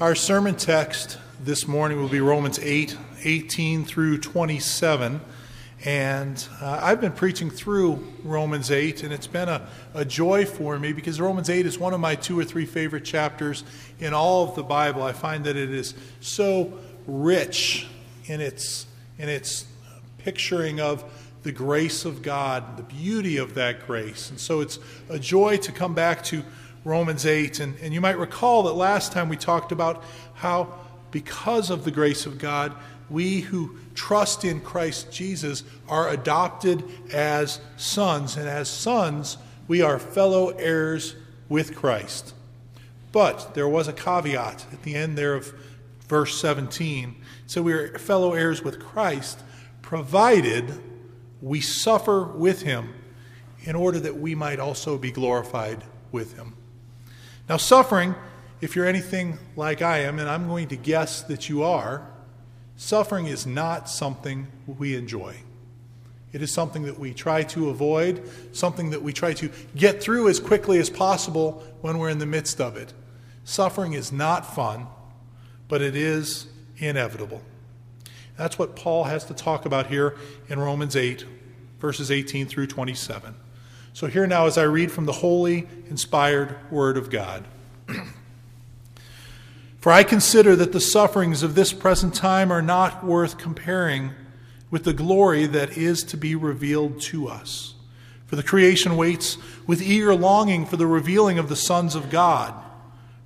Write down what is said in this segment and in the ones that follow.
Our sermon text this morning will be Romans 8 18 through 27. And uh, I've been preaching through Romans 8, and it's been a, a joy for me because Romans 8 is one of my two or three favorite chapters in all of the Bible. I find that it is so rich in its, in its picturing of the grace of God, the beauty of that grace. And so it's a joy to come back to Romans 8. And, and you might recall that last time we talked about how, because of the grace of God, we who trust in Christ Jesus are adopted as sons. And as sons, we are fellow heirs with Christ. But there was a caveat at the end there of verse 17. So we are fellow heirs with Christ, provided we suffer with him in order that we might also be glorified with him. Now, suffering, if you're anything like I am, and I'm going to guess that you are, suffering is not something we enjoy. It is something that we try to avoid, something that we try to get through as quickly as possible when we're in the midst of it. Suffering is not fun, but it is inevitable. That's what Paul has to talk about here in Romans 8, verses 18 through 27. So, here now, as I read from the holy, inspired Word of God. For I consider that the sufferings of this present time are not worth comparing with the glory that is to be revealed to us. For the creation waits with eager longing for the revealing of the sons of God.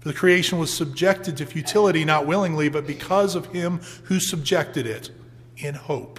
For the creation was subjected to futility not willingly, but because of him who subjected it, in hope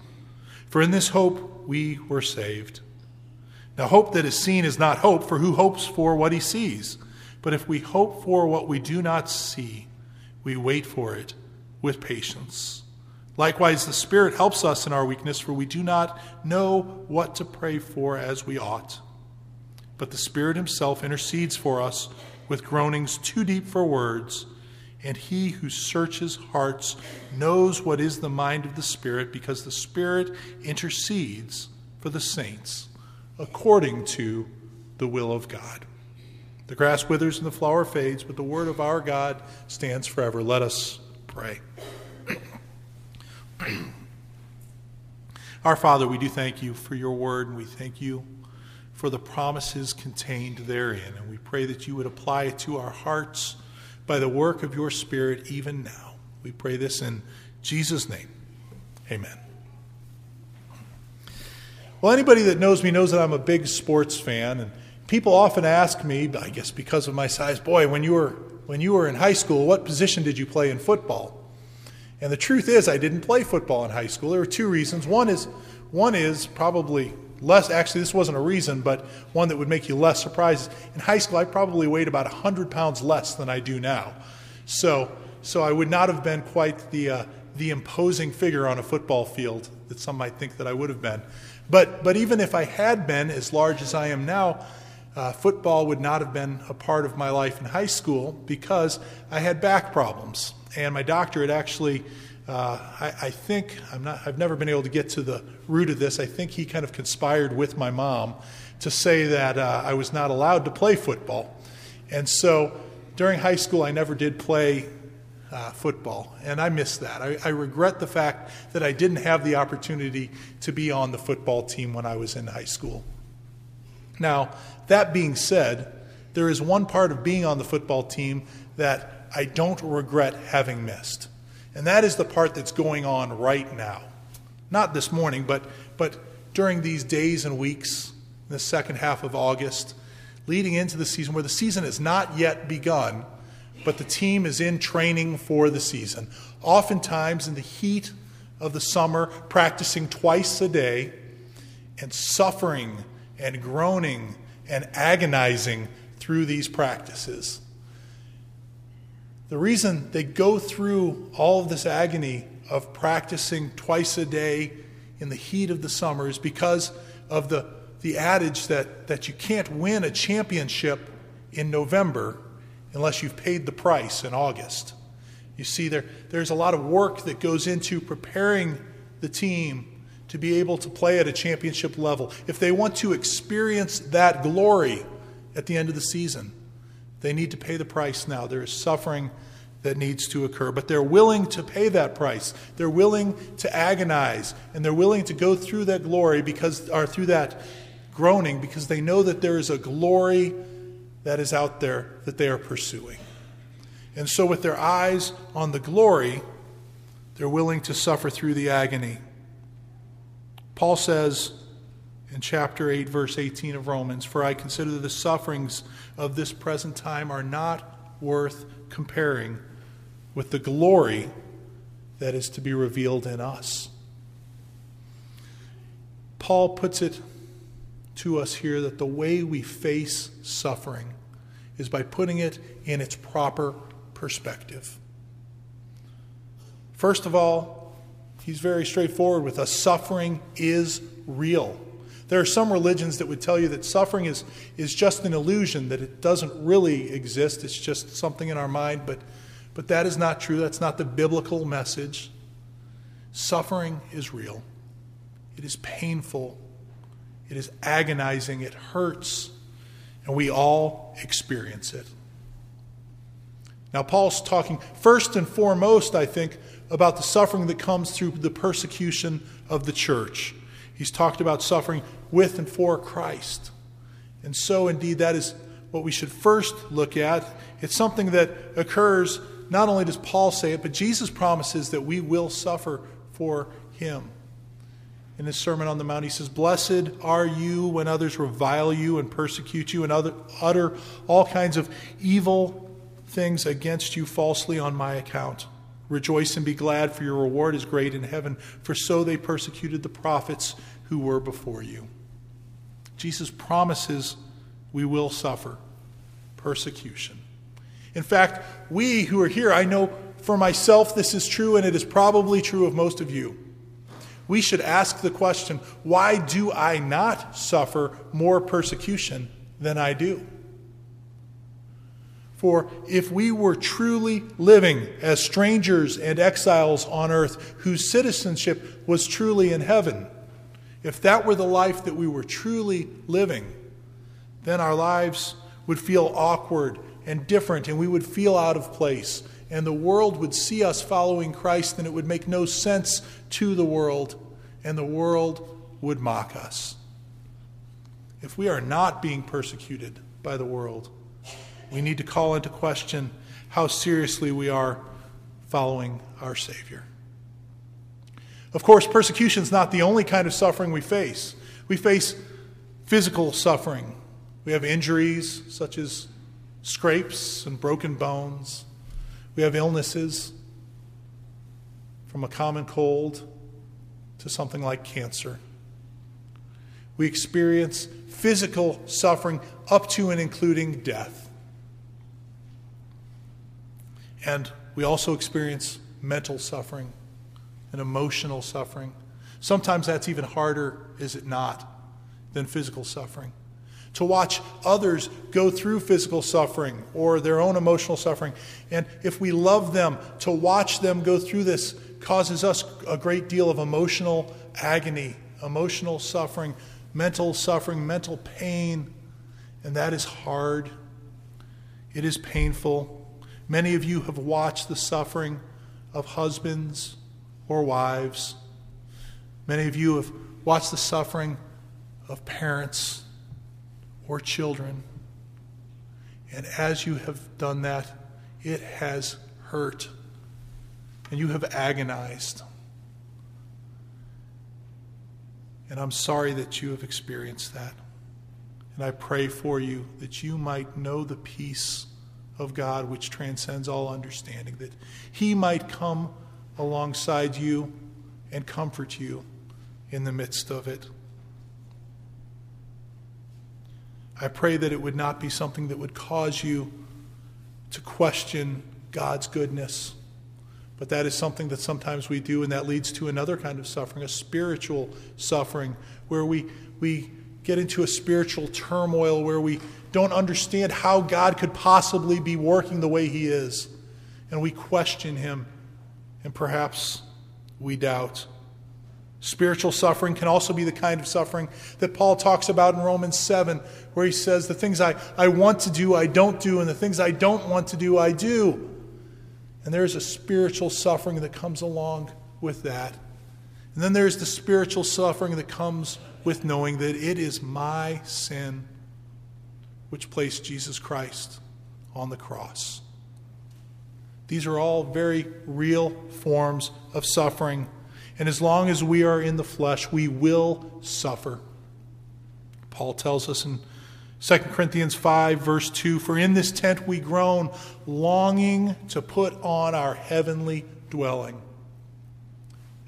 For in this hope we were saved. Now, hope that is seen is not hope, for who hopes for what he sees? But if we hope for what we do not see, we wait for it with patience. Likewise, the Spirit helps us in our weakness, for we do not know what to pray for as we ought. But the Spirit Himself intercedes for us with groanings too deep for words and he who searches hearts knows what is the mind of the Spirit, because the Spirit intercedes for the saints according to the will of God. The grass withers and the flower fades, but the word of our God stands forever. Let us pray. our Father, we do thank you for your word, and we thank you for the promises contained therein. And we pray that you would apply it to our hearts by the work of your Spirit even now. We pray this in Jesus' name. Amen. Well, anybody that knows me knows that I'm a big sports fan, and people often ask me, I guess because of my size, boy, when you were when you were in high school, what position did you play in football? And the truth is, I didn't play football in high school. There were two reasons. One is one is probably less, actually, this wasn't a reason, but one that would make you less surprised. In high school, I probably weighed about 100 pounds less than I do now. So, so I would not have been quite the, uh, the imposing figure on a football field that some might think that I would have been. But, but even if I had been as large as I am now, uh, football would not have been a part of my life in high school because I had back problems. And my doctor had actually uh, I, I, think I'm not, I've never been able to get to the root of this. I think he kind of conspired with my mom to say that uh, I was not allowed to play football. And so during high school, I never did play uh, football, and I miss that. I, I, regret the fact that I didn't have the opportunity to be on the football team when I was in high school. Now, that being said, there is one part of being on the football team that I don't regret having missed. And that is the part that's going on right now. Not this morning, but, but during these days and weeks, the second half of August, leading into the season where the season has not yet begun, but the team is in training for the season. Oftentimes, in the heat of the summer, practicing twice a day and suffering and groaning and agonizing through these practices. The reason they go through all of this agony of practicing twice a day in the heat of the summer is because of the, the adage that, that you can't win a championship in November unless you've paid the price in August. You see, there, there's a lot of work that goes into preparing the team to be able to play at a championship level. If they want to experience that glory at the end of the season, they need to pay the price now. There is suffering that needs to occur, but they're willing to pay that price. They're willing to agonize, and they're willing to go through that glory because, or through that groaning, because they know that there is a glory that is out there that they are pursuing. And so, with their eyes on the glory, they're willing to suffer through the agony. Paul says in chapter 8, verse 18 of Romans For I consider the sufferings of this present time are not worth comparing with the glory that is to be revealed in us. Paul puts it to us here that the way we face suffering is by putting it in its proper perspective. First of all, he's very straightforward with us suffering is real. There are some religions that would tell you that suffering is, is just an illusion, that it doesn't really exist, it's just something in our mind, but, but that is not true. That's not the biblical message. Suffering is real, it is painful, it is agonizing, it hurts, and we all experience it. Now, Paul's talking first and foremost, I think, about the suffering that comes through the persecution of the church. He's talked about suffering with and for Christ. And so, indeed, that is what we should first look at. It's something that occurs, not only does Paul say it, but Jesus promises that we will suffer for him. In his Sermon on the Mount, he says, Blessed are you when others revile you and persecute you and other, utter all kinds of evil things against you falsely on my account. Rejoice and be glad, for your reward is great in heaven, for so they persecuted the prophets who were before you. Jesus promises we will suffer persecution. In fact, we who are here, I know for myself this is true, and it is probably true of most of you. We should ask the question why do I not suffer more persecution than I do? For if we were truly living as strangers and exiles on earth, whose citizenship was truly in heaven, if that were the life that we were truly living, then our lives would feel awkward and different, and we would feel out of place. And the world would see us following Christ, and it would make no sense to the world, and the world would mock us. If we are not being persecuted by the world, we need to call into question how seriously we are following our Savior. Of course, persecution is not the only kind of suffering we face. We face physical suffering. We have injuries such as scrapes and broken bones. We have illnesses from a common cold to something like cancer. We experience physical suffering up to and including death. And we also experience mental suffering and emotional suffering. Sometimes that's even harder, is it not, than physical suffering. To watch others go through physical suffering or their own emotional suffering. And if we love them, to watch them go through this causes us a great deal of emotional agony, emotional suffering, mental suffering, mental pain. And that is hard. It is painful. Many of you have watched the suffering of husbands or wives. Many of you have watched the suffering of parents or children. And as you have done that, it has hurt. And you have agonized. And I'm sorry that you have experienced that. And I pray for you that you might know the peace of God which transcends all understanding, that He might come alongside you and comfort you in the midst of it. I pray that it would not be something that would cause you to question God's goodness. But that is something that sometimes we do, and that leads to another kind of suffering, a spiritual suffering, where we, we get into a spiritual turmoil where we don't understand how God could possibly be working the way He is. And we question Him, and perhaps we doubt. Spiritual suffering can also be the kind of suffering that Paul talks about in Romans 7, where he says, The things I, I want to do, I don't do, and the things I don't want to do, I do. And there's a spiritual suffering that comes along with that. And then there's the spiritual suffering that comes with knowing that it is my sin which placed Jesus Christ on the cross. These are all very real forms of suffering and as long as we are in the flesh, we will suffer. Paul tells us in 2 Corinthians 5, verse 2 For in this tent we groan, longing to put on our heavenly dwelling.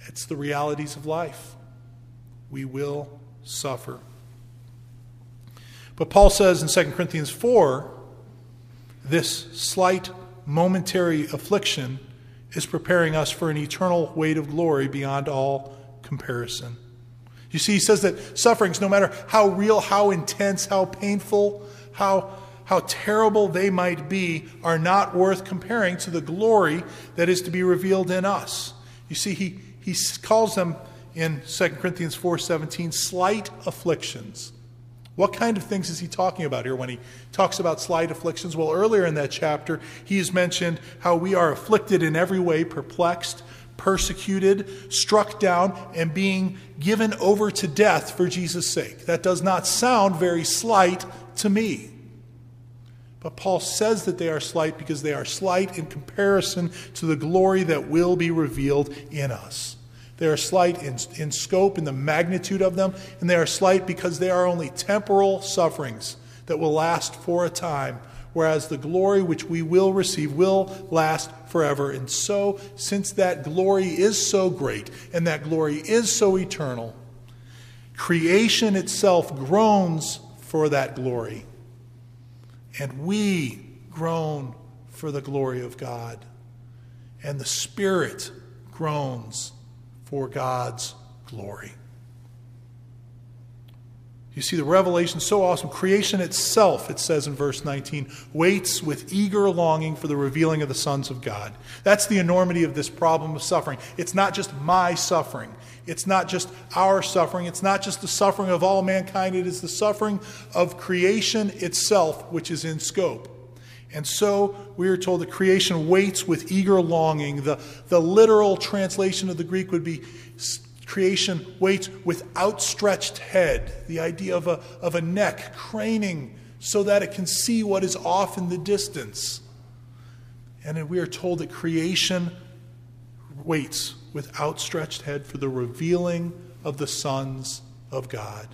It's the realities of life. We will suffer. But Paul says in 2 Corinthians 4 this slight momentary affliction is preparing us for an eternal weight of glory beyond all comparison. You see, he says that sufferings, no matter how real, how intense, how painful, how, how terrible they might be, are not worth comparing to the glory that is to be revealed in us. You see, he, he calls them in 2 Corinthians 4:17 slight afflictions. What kind of things is he talking about here when he talks about slight afflictions? Well, earlier in that chapter, he has mentioned how we are afflicted in every way, perplexed, persecuted, struck down, and being given over to death for Jesus' sake. That does not sound very slight to me. But Paul says that they are slight because they are slight in comparison to the glory that will be revealed in us. They are slight in, in scope, in the magnitude of them, and they are slight because they are only temporal sufferings that will last for a time, whereas the glory which we will receive will last forever. And so, since that glory is so great and that glory is so eternal, creation itself groans for that glory. And we groan for the glory of God. And the Spirit groans for God's glory. You see, the revelation so awesome. Creation itself, it says in verse 19, waits with eager longing for the revealing of the sons of God. That's the enormity of this problem of suffering. It's not just my suffering, it's not just our suffering, it's not just the suffering of all mankind, it is the suffering of creation itself, which is in scope. And so we are told that creation waits with eager longing. The, the literal translation of the Greek would be creation waits with outstretched head, the idea of a, of a neck craning so that it can see what is off in the distance. And we are told that creation waits with outstretched head for the revealing of the sons of God.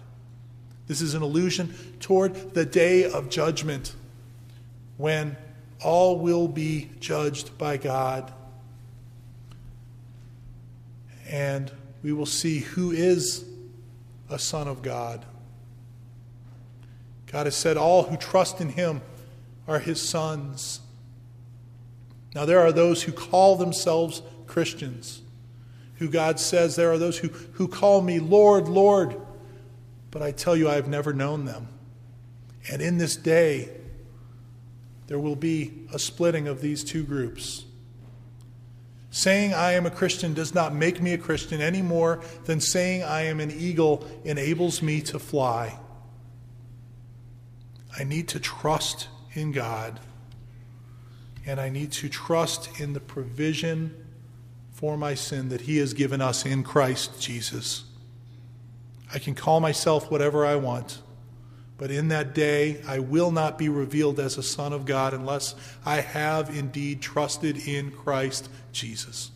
This is an allusion toward the day of judgment when all will be judged by God. And we will see who is a son of God. God has said, All who trust in him are his sons. Now, there are those who call themselves Christians, who God says, There are those who, who call me Lord, Lord, but I tell you, I have never known them. And in this day, there will be a splitting of these two groups. Saying I am a Christian does not make me a Christian any more than saying I am an eagle enables me to fly. I need to trust in God, and I need to trust in the provision for my sin that He has given us in Christ Jesus. I can call myself whatever I want. But in that day, I will not be revealed as a Son of God unless I have indeed trusted in Christ Jesus.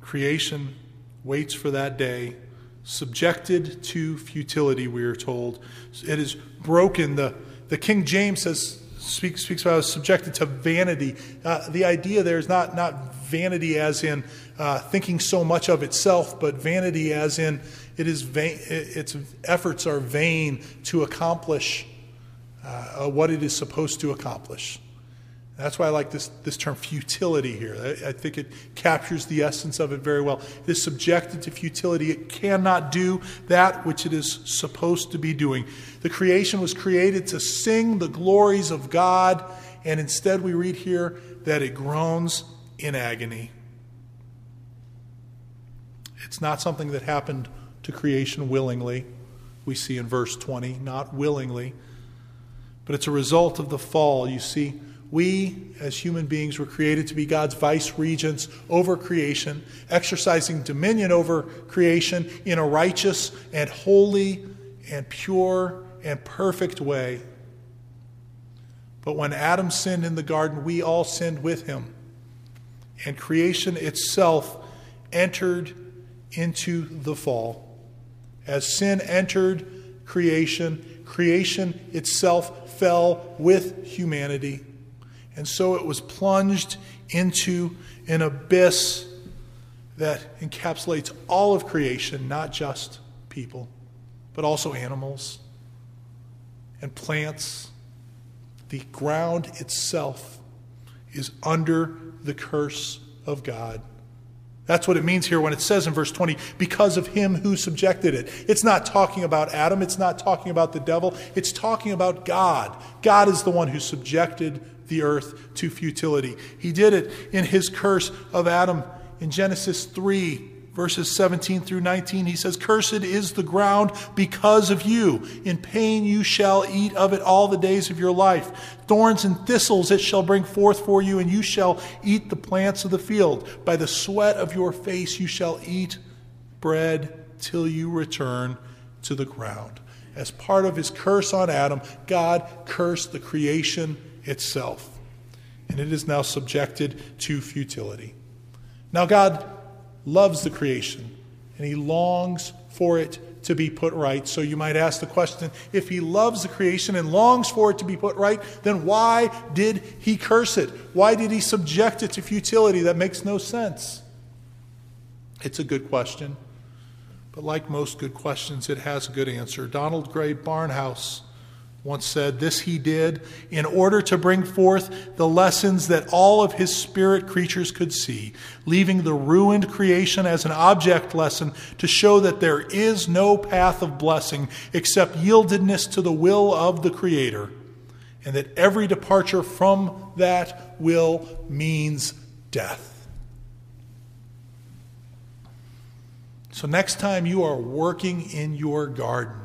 Creation waits for that day, subjected to futility, we are told. It is broken. The, the King James says, speaks, speaks about subjected to vanity. Uh, the idea there is not, not vanity as in uh, thinking so much of itself, but vanity as in it is vain, its efforts are vain to accomplish uh, what it is supposed to accomplish. That's why I like this, this term futility here. I, I, think it captures the essence of it very well. It is subjected to futility. It cannot do that which it is supposed to be doing. The creation was created to sing the glories of God, and instead we read here that it groans in agony. It's not something that happened to creation willingly. We see in verse 20, not willingly, but it's a result of the fall. You see, we, as human beings, were created to be God's vice regents over creation, exercising dominion over creation in a righteous and holy and pure and perfect way. But when Adam sinned in the garden, we all sinned with him. And creation itself entered into the fall. As sin entered creation, creation itself fell with humanity. And so it was plunged into an abyss that encapsulates all of creation, not just people, but also animals and plants. The ground itself is under the curse of God. That's what it means here when it says in verse 20, because of him who subjected it. It's not talking about Adam, it's not talking about the devil, it's talking about God. God is the one who subjected the earth to futility. He did it in his curse of Adam in Genesis 3, verses 17 through 19. He says, Cursed is the ground because of you. In pain you shall eat of it all the days of your life. Thorns and thistles it shall bring forth for you, and you shall eat the plants of the field. By the sweat of your face you shall eat bread till you return to the ground. As part of his curse on Adam, God cursed the creation itself. And it is now subjected to futility. Now, God loves the creation and he longs for it to be put right. So you might ask the question if he loves the creation and longs for it to be put right, then why did he curse it? Why did he subject it to futility? That makes no sense. It's a good question. But like most good questions, it has a good answer. Donald Grey Barnhouse once said, This he did in order to bring forth the lessons that all of his spirit creatures could see, leaving the ruined creation as an object lesson to show that there is no path of blessing except yieldedness to the will of the Creator, and that every departure from that will means death. So, next time you are working in your garden,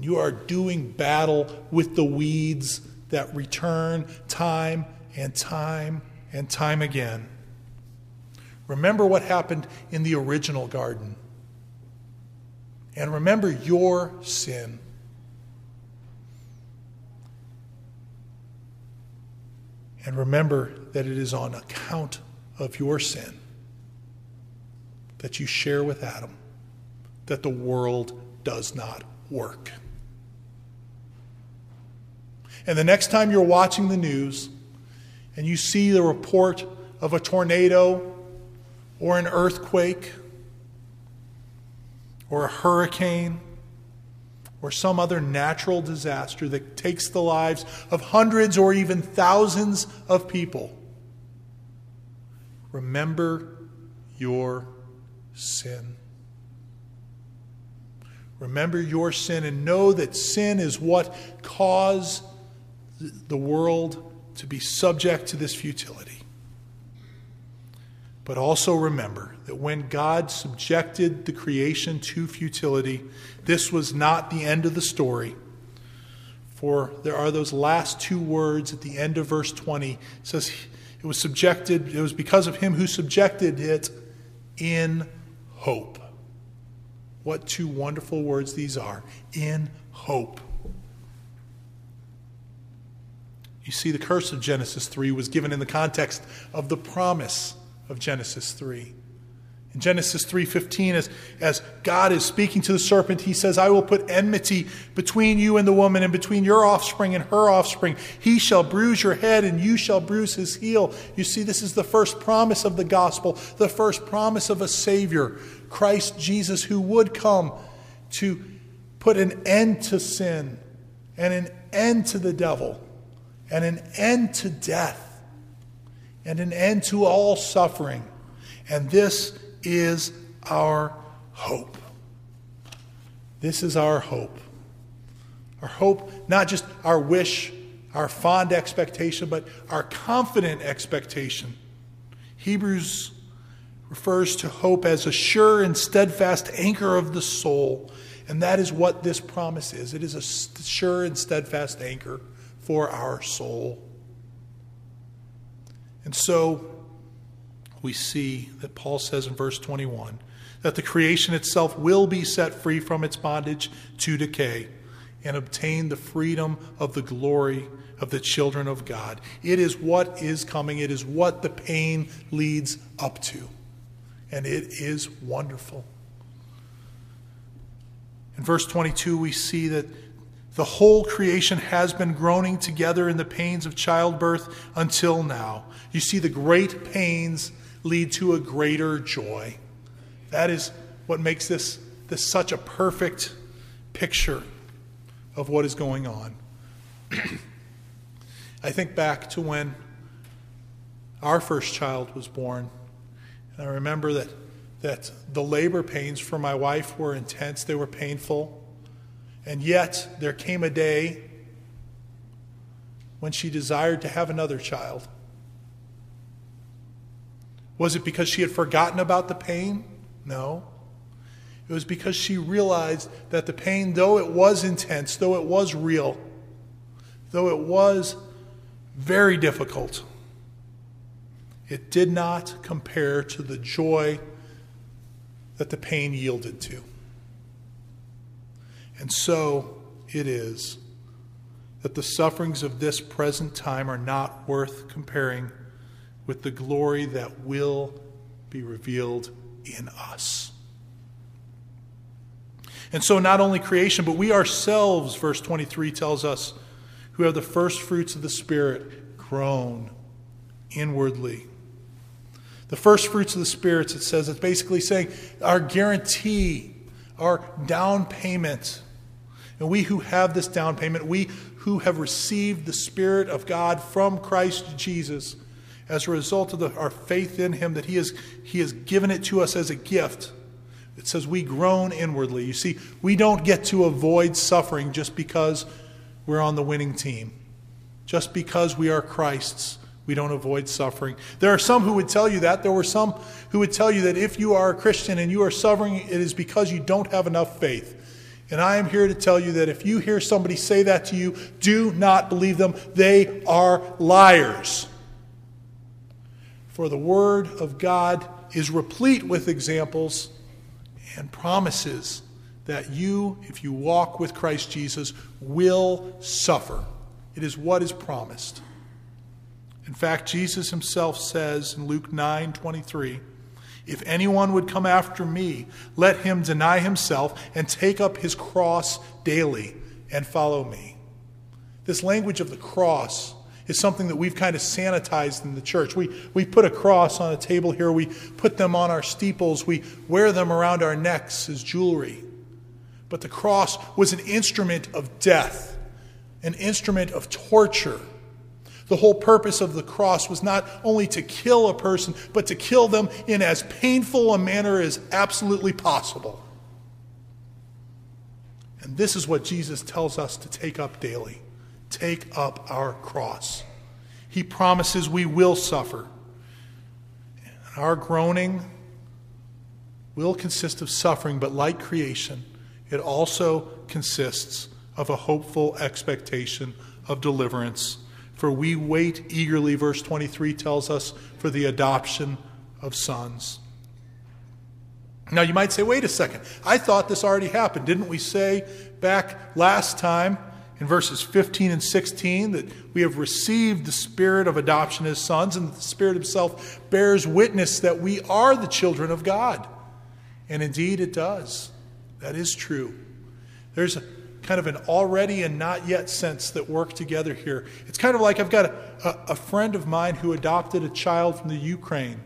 and you are doing battle with the weeds that return time and time and time again. Remember what happened in the original garden. And remember your sin. And remember that it is on account of your sin that you share with Adam that the world does not work. And the next time you're watching the news and you see the report of a tornado or an earthquake or a hurricane or some other natural disaster that takes the lives of hundreds or even thousands of people, remember your sin. Remember your sin and know that sin is what caused the world to be subject to this futility. But also remember that when God subjected the creation to futility, this was not the end of the story. For there are those last two words at the end of verse 20. It says, It was subjected, it was because of him who subjected it in hope. What two wonderful words these are in hope. You see, the curse of Genesis 3 was given in the context of the promise of Genesis 3. In Genesis 3:15 as as God is speaking to the serpent he says I will put enmity between you and the woman and between your offspring and her offspring. He shall bruise your head and you shall bruise his heel. You see this is the first promise of the gospel the first promise of a savior Christ Jesus who would come to put an end to sin and an end to the devil, and an end to death, and an end to all suffering. And this is our hope. This is our hope. Our hope, not just our wish, our fond expectation, but our confident expectation. Hebrews refers to hope as a sure and steadfast anchor of the soul. And that is what this promise is it is a sure and steadfast anchor for our soul. And so we see that Paul says in verse 21 that the creation itself will be set free from its bondage to decay and obtain the freedom of the glory of the children of God. It is what is coming, it is what the pain leads up to. And it is wonderful. In verse 22, we see that the whole creation has been groaning together in the pains of childbirth until now. You see, the great pains lead to a greater joy. That is what makes this, this such a perfect picture of what is going on. I think back to when our first child was born. And I remember that, that the labor pains for my wife were intense, they were painful. And yet, there came a day when she desired to have another child. Was it because she had forgotten about the pain? No. It was because she realized that the pain, though it was intense, though it was real, though it was very difficult, it did not compare to the joy that the pain yielded to. And so it is that the sufferings of this present time are not worth comparing with the glory that will be revealed in us. And so, not only creation, but we ourselves, verse 23 tells us, who have the first fruits of the Spirit, groan inwardly. The first fruits of the Spirit, it says, it's basically saying our guarantee, our down payment. And we who have this down payment, we who have received the Spirit of God from Christ Jesus, as a result of the, our faith in Him, that He has, he has given it to us as a gift. It says we groan inwardly. You see, we don't get to avoid suffering just because we're on the winning team. Just because we are Christ's, we don't avoid suffering. There are some who would tell you that. There were some who would tell you that if you are a Christian and you are suffering, it is because you don't have enough faith. And I am here to tell you that if you hear somebody say that to you, do not believe them. They are liars. For the Word of God is replete with examples and promises that you, if you walk with Christ Jesus, will suffer. It is what is promised. In fact, Jesus himself says in Luke 9 23, If anyone would come after me, let him deny himself and take up his cross daily and follow me. This language of the cross is something that we've kind of sanitized in the church. We, we put a cross on a table here, we put them on our steeples, we wear them around our necks as jewelry. But the cross was an instrument of death, an instrument of torture. The whole purpose of the cross was not only to kill a person, but to kill them in as painful a manner as absolutely possible. And this is what Jesus tells us to take up daily take up our cross. He promises we will suffer. And Our groaning will consist of suffering, but like creation, it also consists of a hopeful expectation of deliverance. For we wait eagerly, verse 23 tells us, for the adoption of sons. Now you might say, wait a second, I thought this already happened. Didn't we say back last time in verses 15 and 16 that we have received the spirit of adoption as sons, and the Spirit Himself bears witness that we are the children of God. And indeed, it does. That is true. There's a kind of an already and not yet sense that work together here. It's kind of like I've got a, a, friend of mine who adopted a child from the Ukraine.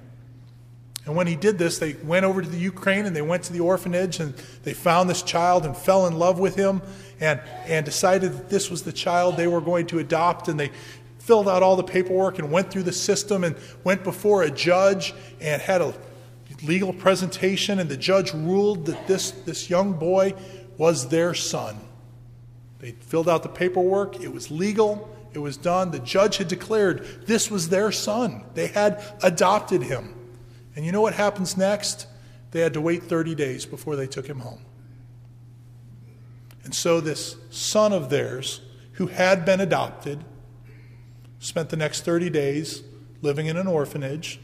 And when he did this, they went over to the Ukraine and they went to the orphanage and they found this child and fell in love with him and, and decided that this was the child they were going to adopt. And they filled out all the paperwork and went through the system and went before a judge and had a legal presentation. And the judge ruled that this, this young boy was their son. They filled out the paperwork, it was legal, it was done. The judge had declared this was their son, they had adopted him. And you know what happens next? They had to wait 30 days before they took him home. And so, this son of theirs, who had been adopted, spent the next 30 days living in an orphanage,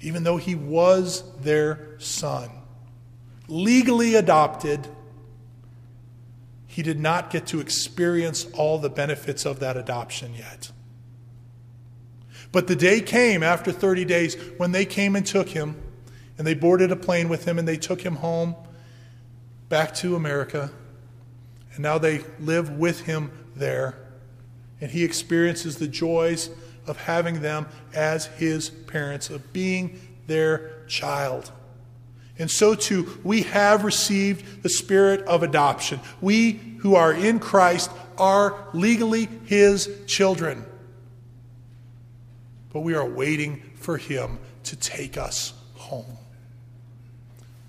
even though he was their son. Legally adopted, he did not get to experience all the benefits of that adoption yet. But the day came after 30 days when they came and took him, and they boarded a plane with him and they took him home back to America. And now they live with him there. And he experiences the joys of having them as his parents, of being their child. And so too, we have received the spirit of adoption. We who are in Christ are legally his children. But we are waiting for him to take us home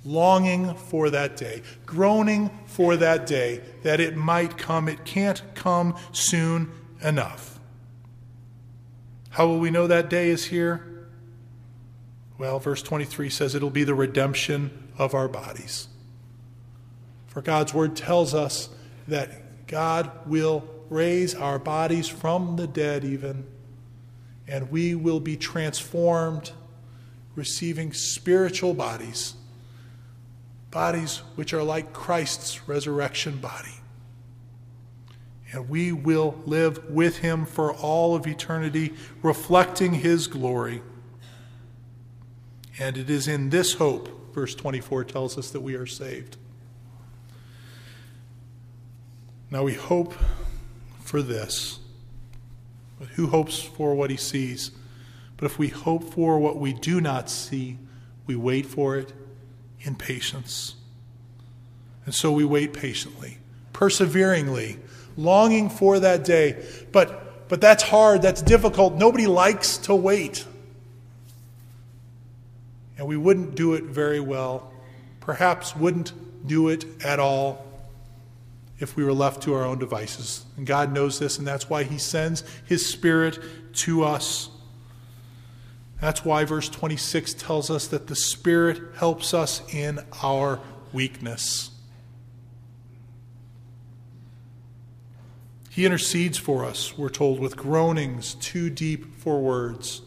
longing for that day, groaning for that day that it might come. It can't come soon enough. How will we know that day is here? Well, verse 23 says it'll be the redemption of our bodies. For God's word tells us that God will raise our bodies from the dead, even, and we will be transformed, receiving spiritual bodies bodies which are like Christ's resurrection body. And we will live with him for all of eternity, reflecting his glory. And it is in this hope, verse 24 tells us, that we are saved. Now we hope for this. But who hopes for what he sees? But if we hope for what we do not see, we wait for it in patience. And so we wait patiently, perseveringly, longing for that day. But, but that's hard, that's difficult. Nobody likes to wait. And we wouldn't do it very well, perhaps wouldn't do it at all if we were left to our own devices. And God knows this, and that's why He sends His Spirit to us that's why verse 26 tells us that the Spirit helps us in our weakness. He intercedes for us, we're told, with groanings too deep for words.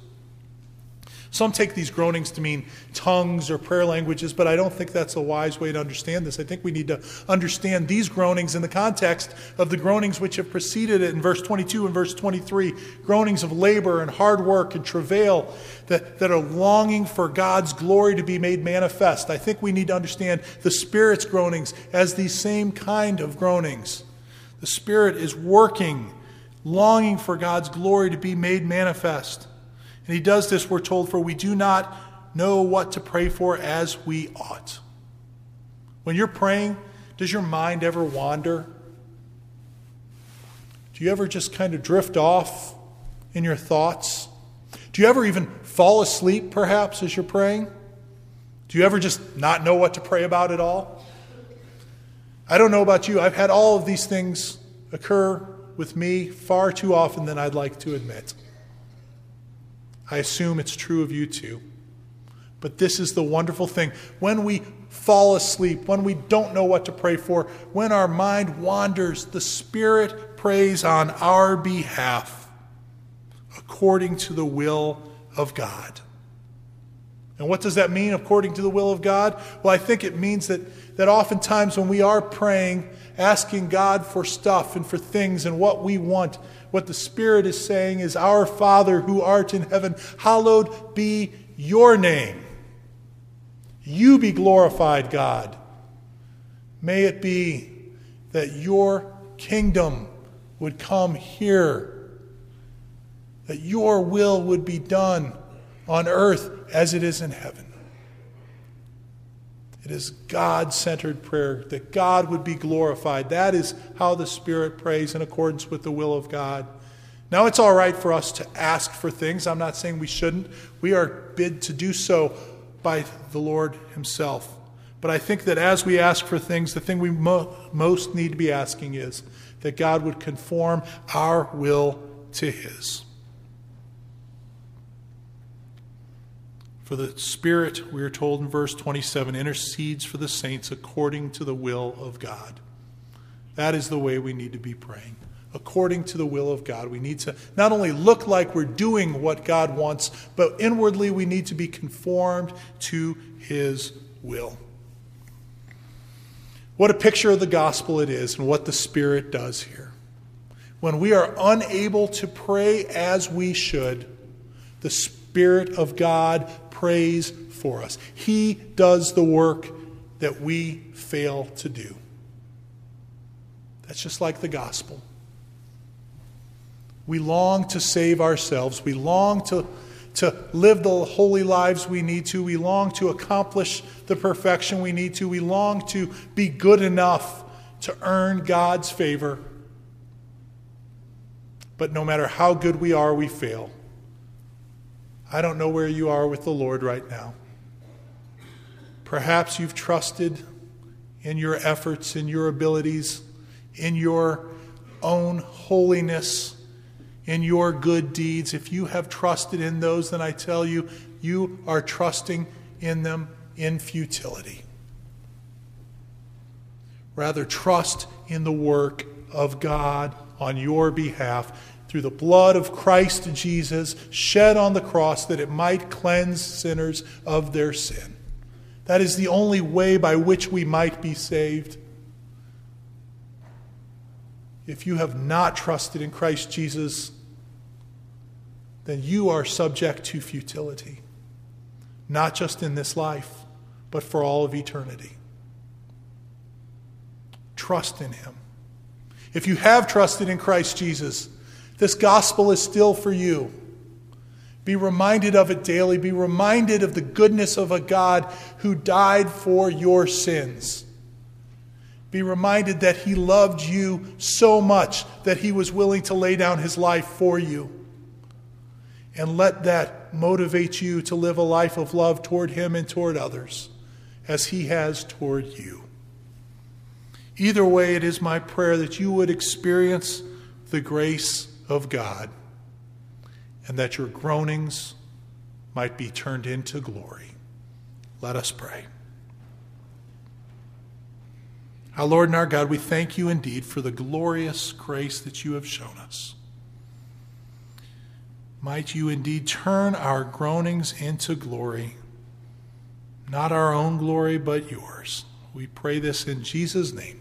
Some take these groanings to mean tongues or prayer languages, but I don't think that's a wise way to understand this. I think we need to understand these groanings in the context of the groanings which have preceded it in verse 22 and verse 23 groanings of labor and hard work and travail that, that are longing for God's glory to be made manifest. I think we need to understand the Spirit's groanings as these same kind of groanings. The Spirit is working, longing for God's glory to be made manifest. And he does this, we're told, for we do not know what to pray for as we ought. When you're praying, does your mind ever wander? Do you ever just kind of drift off in your thoughts? Do you ever even fall asleep, perhaps, as you're praying? Do you ever just not know what to pray about at all? I don't know about you. I've had all of these things occur with me far too often than I'd like to admit. I assume it's true of you too. But this is the wonderful thing. When we fall asleep, when we don't know what to pray for, when our mind wanders, the Spirit prays on our behalf according to the will of God. And what does that mean, according to the will of God? Well, I think it means that, that oftentimes when we are praying, asking God for stuff and for things and what we want, what the Spirit is saying is, Our Father who art in heaven, hallowed be your name. You be glorified, God. May it be that your kingdom would come here, that your will would be done on earth as it is in heaven. It is God centered prayer, that God would be glorified. That is how the Spirit prays in accordance with the will of God. Now, it's all right for us to ask for things. I'm not saying we shouldn't. We are bid to do so by the Lord Himself. But I think that as we ask for things, the thing we mo- most need to be asking is that God would conform our will to His. For the Spirit, we are told in verse 27, intercedes for the saints according to the will of God. That is the way we need to be praying. According to the will of God. We need to not only look like we're doing what God wants, but inwardly we need to be conformed to His will. What a picture of the gospel it is and what the Spirit does here. When we are unable to pray as we should, the Spirit of God prays for us. He does the work that we fail to do. That's just like the gospel. We long to save ourselves. We long to, to live the holy lives we need to. We long to accomplish the perfection we need to. We long to be good enough to earn God's favor. But no matter how good we are, we fail. I don't know where you are with the Lord right now. Perhaps you've trusted in your efforts, in your abilities, in your own holiness, in your good deeds. If you have trusted in those, then I tell you, you are trusting in them in futility. Rather, trust in the work of God on your behalf through the blood of Christ Jesus shed on the cross that it might cleanse sinners of their sin. That is the only way by which we might be saved. If you have not trusted in Christ Jesus, then you are subject to futility, not just in this life, but for all of eternity. Trust in Him. If you have trusted in Christ Jesus, this gospel is still for you. Be reminded of it daily. Be reminded of the goodness of a God who died for your sins. Be reminded that He loved you so much that He was willing to lay down His life for you. And let that motivate you to live a life of love toward Him and toward others as He has toward you. Either way, it is my prayer that you would experience the grace of God, and that your groanings might be turned into glory. Let us pray. Our Lord and our God, we thank you indeed for the glorious grace that you have shown us. Might you indeed turn our groanings into glory, not our own glory, but yours. We pray this in Jesus' name.